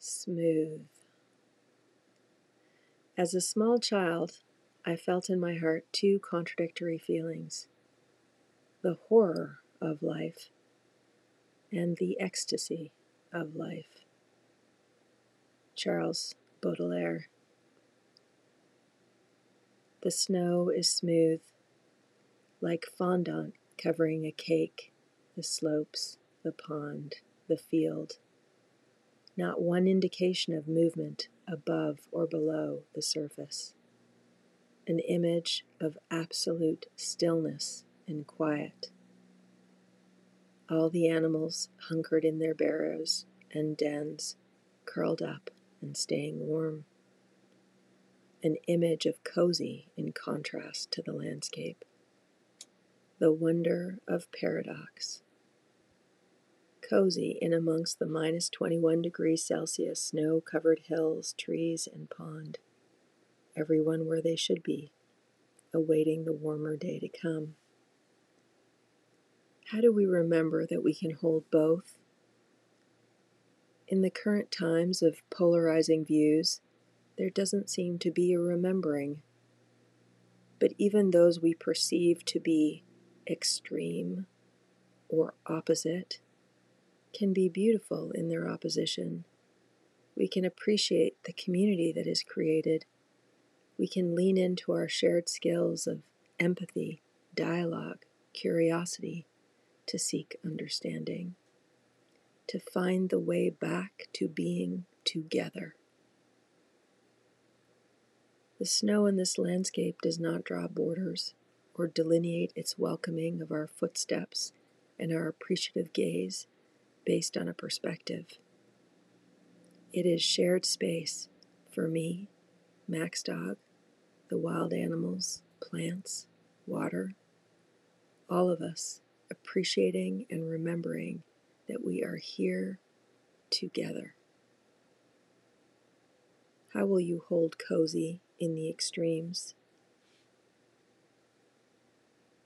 smooth. As a small child, I felt in my heart two contradictory feelings the horror of life and the ecstasy of life. Charles Baudelaire. The snow is smooth, like fondant covering a cake, the slopes, the pond, the field not one indication of movement above or below the surface. An image of absolute stillness and quiet. All the animals hunkered in their barrows and dens, curled up and staying warm. An image of cozy in contrast to the landscape. The wonder of paradox cozy in amongst the minus 21 degrees Celsius snow covered hills, trees, and pond, everyone where they should be, awaiting the warmer day to come. How do we remember that we can hold both? In the current times of polarizing views, there doesn't seem to be a remembering. But even those we perceive to be extreme or opposite can be beautiful in their opposition. We can appreciate the community that is created. We can lean into our shared skills of empathy, dialogue, curiosity to seek understanding, to find the way back to being together. The snow in this landscape does not draw borders or delineate its welcoming of our footsteps and our appreciative gaze based on a perspective. It is shared space for me, Max Dog, the wild animals, plants, water, all of us appreciating and remembering that we are here together. How will you hold cozy in the extremes?